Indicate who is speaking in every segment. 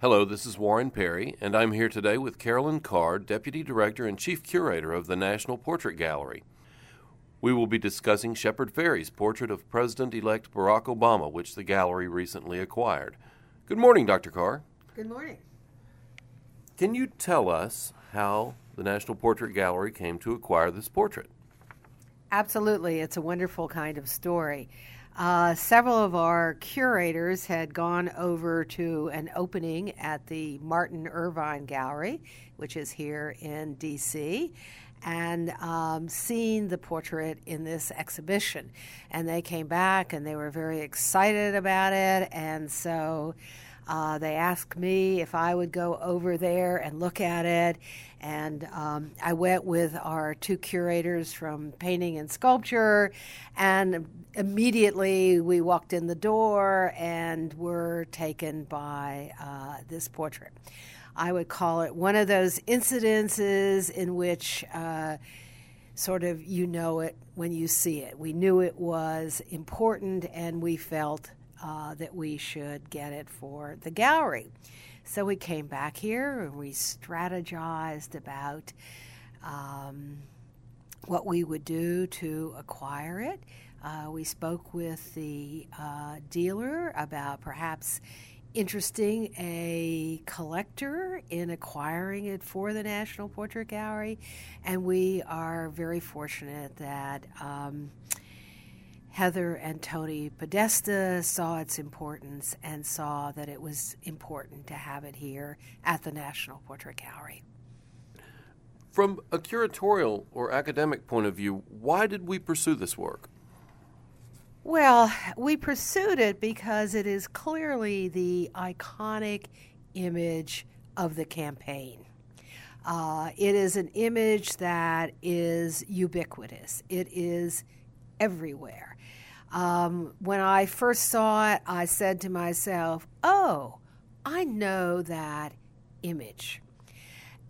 Speaker 1: Hello, this is Warren Perry, and I'm here today with Carolyn Carr, Deputy Director and Chief Curator of the National Portrait Gallery. We will be discussing Shepard Fairey's portrait of President elect Barack Obama, which the gallery recently acquired. Good morning, Dr. Carr.
Speaker 2: Good morning.
Speaker 1: Can you tell us how the National Portrait Gallery came to acquire this portrait?
Speaker 2: Absolutely. It's a wonderful kind of story. Uh, several of our curators had gone over to an opening at the Martin Irvine Gallery, which is here in D.C., and um, seen the portrait in this exhibition. And they came back and they were very excited about it. And so uh, they asked me if I would go over there and look at it. And um, I went with our two curators from painting and sculpture. And immediately we walked in the door and were taken by uh, this portrait. I would call it one of those incidences in which uh, sort of you know it when you see it. We knew it was important and we felt uh, that we should get it for the gallery. So we came back here and we strategized about um, what we would do to acquire it. Uh, we spoke with the uh, dealer about perhaps interesting a collector in acquiring it for the National Portrait Gallery, and we are very fortunate that. Um, Heather and Tony Podesta saw its importance and saw that it was important to have it here at the National Portrait Gallery.
Speaker 1: From a curatorial or academic point of view, why did we pursue this work?
Speaker 2: Well, we pursued it because it is clearly the iconic image of the campaign. Uh, it is an image that is ubiquitous, it is everywhere. Um, when I first saw it, I said to myself, oh, I know that image.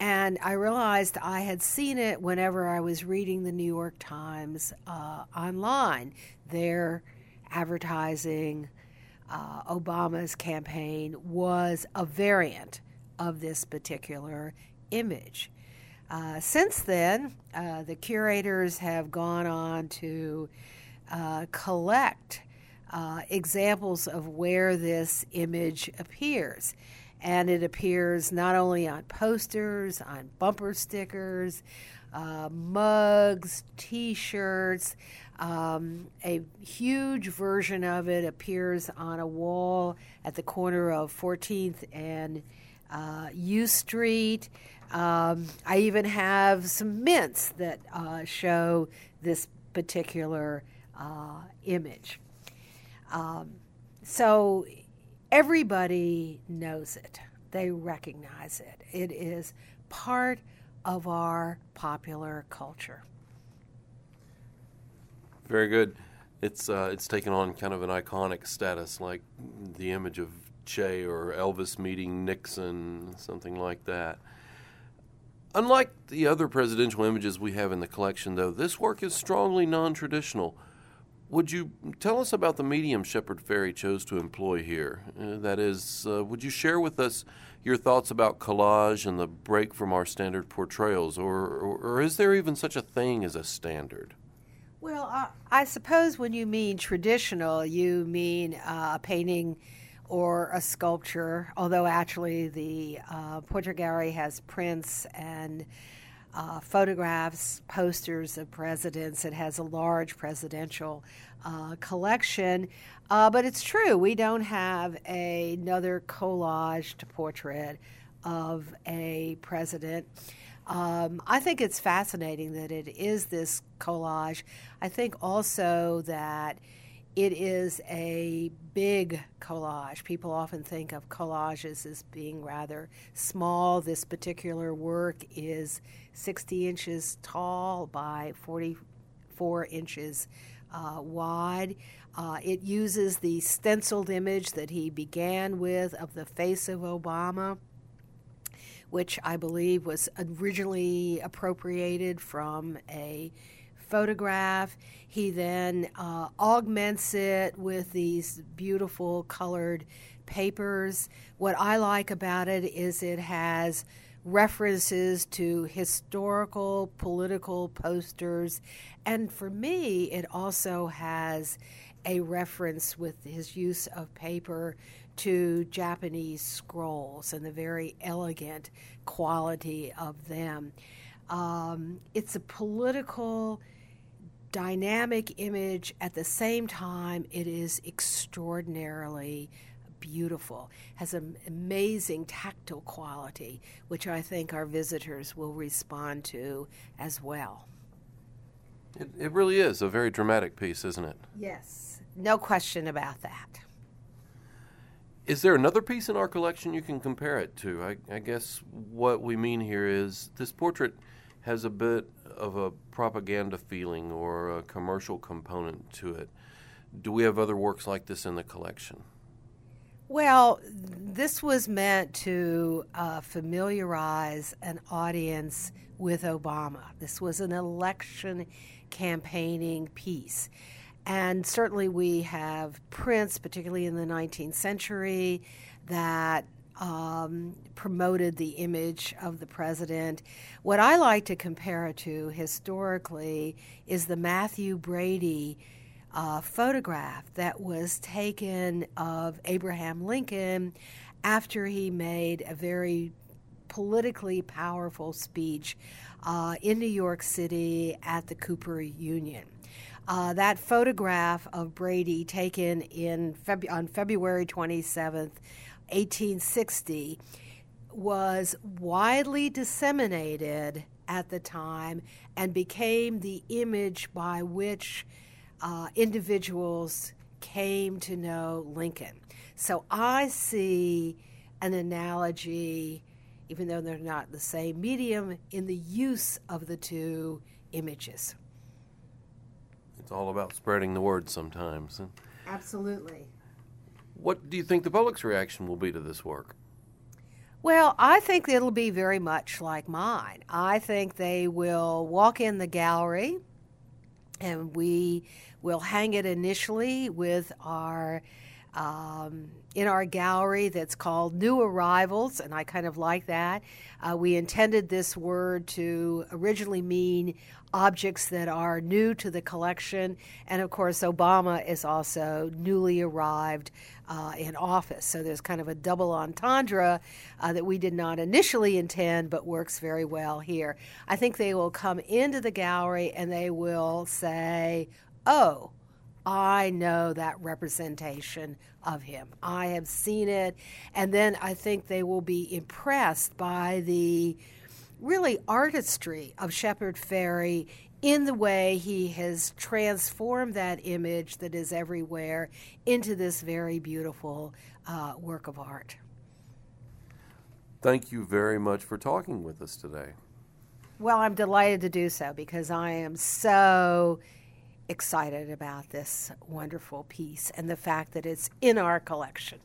Speaker 2: And I realized I had seen it whenever I was reading the New York Times uh, online. Their advertising uh, Obama's campaign was a variant of this particular image. Uh, since then, uh, the curators have gone on to uh, collect uh, examples of where this image appears. And it appears not only on posters, on bumper stickers, uh, mugs, t shirts. Um, a huge version of it appears on a wall at the corner of 14th and uh, U Street. Um, I even have some mints that uh, show this particular uh, image. Um, so everybody knows it, they recognize it. It is part of our popular culture.
Speaker 1: Very good. It's uh, it's taken on kind of an iconic status, like the image of Che or Elvis meeting Nixon, something like that. Unlike the other presidential images we have in the collection, though, this work is strongly non traditional. Would you tell us about the medium Shepard Fairey chose to employ here? Uh, that is, uh, would you share with us your thoughts about collage and the break from our standard portrayals, or, or, or is there even such a thing as a standard?
Speaker 2: Well, uh, I suppose when you mean traditional, you mean uh, a painting or a sculpture, although actually the uh, Portrait Gallery has prints and uh, photographs, posters of presidents. It has a large presidential uh, collection. Uh, but it's true, we don't have a, another collaged portrait of a president. Um, I think it's fascinating that it is this collage. I think also that it is a big collage. People often think of collages as being rather small. This particular work is 60 inches tall by 44 inches uh, wide. Uh, it uses the stenciled image that he began with of the face of Obama, which I believe was originally appropriated from a photograph. He then uh, augments it with these beautiful colored papers. What I like about it is it has references to historical political posters, and for me, it also has a reference with his use of paper to Japanese scrolls and the very elegant quality of them. Um, it's a political, dynamic image. At the same time, it is extraordinarily beautiful, has an amazing tactile quality, which I think our visitors will respond to as well.
Speaker 1: It, it really is a very dramatic piece, isn't it?
Speaker 2: Yes, no question about that.
Speaker 1: Is there another piece in our collection you can compare it to? I, I, guess what we mean here is this portrait has a bit of a propaganda feeling or a commercial component to it. Do we have other works like this in the collection?
Speaker 2: Well, this was meant to uh, familiarize an audience with Obama. This was an election campaigning piece. And certainly we have prints, particularly in the 19th century, that um, promoted the image of the president. What I like to compare it to historically is the Mathew Brady uh, photograph that was taken of Abraham Lincoln after he made a very politically powerful speech uh, in New York City at the Cooper Union. Uh, that photograph of Brady, taken in Feb- on February 27th, 1860, was widely disseminated at the time and became the image by which uh, individuals came to know Lincoln. So I see an analogy, even though they're not the same medium, in the use of the two images.
Speaker 1: It's all about spreading the word sometimes.
Speaker 2: Absolutely.
Speaker 1: What do you think the public's reaction will be to this work?
Speaker 2: Well, I think it'll be very much like mine. I think they will walk in the gallery and we will hang it initially with our um, in our gallery that's called New Arrivals, and I kind of like that. Uh, we intended this word to originally mean objects that are new to the collection, and of course, Obama is also newly arrived uh, in office. So there's kind of a double entendre uh, that we did not initially intend, but works very well here. I think they will come into the gallery and they will say, Oh, I know that representation of him. I have seen it. And then I think they will be impressed by the really artistry of Shepard Fairey in the way he has transformed that image that is everywhere into this very beautiful uh, work of art.
Speaker 1: Thank you very much for talking with us today.
Speaker 2: Well, I'm delighted to do so because I am so excited about this wonderful piece and the fact that it's in our collection.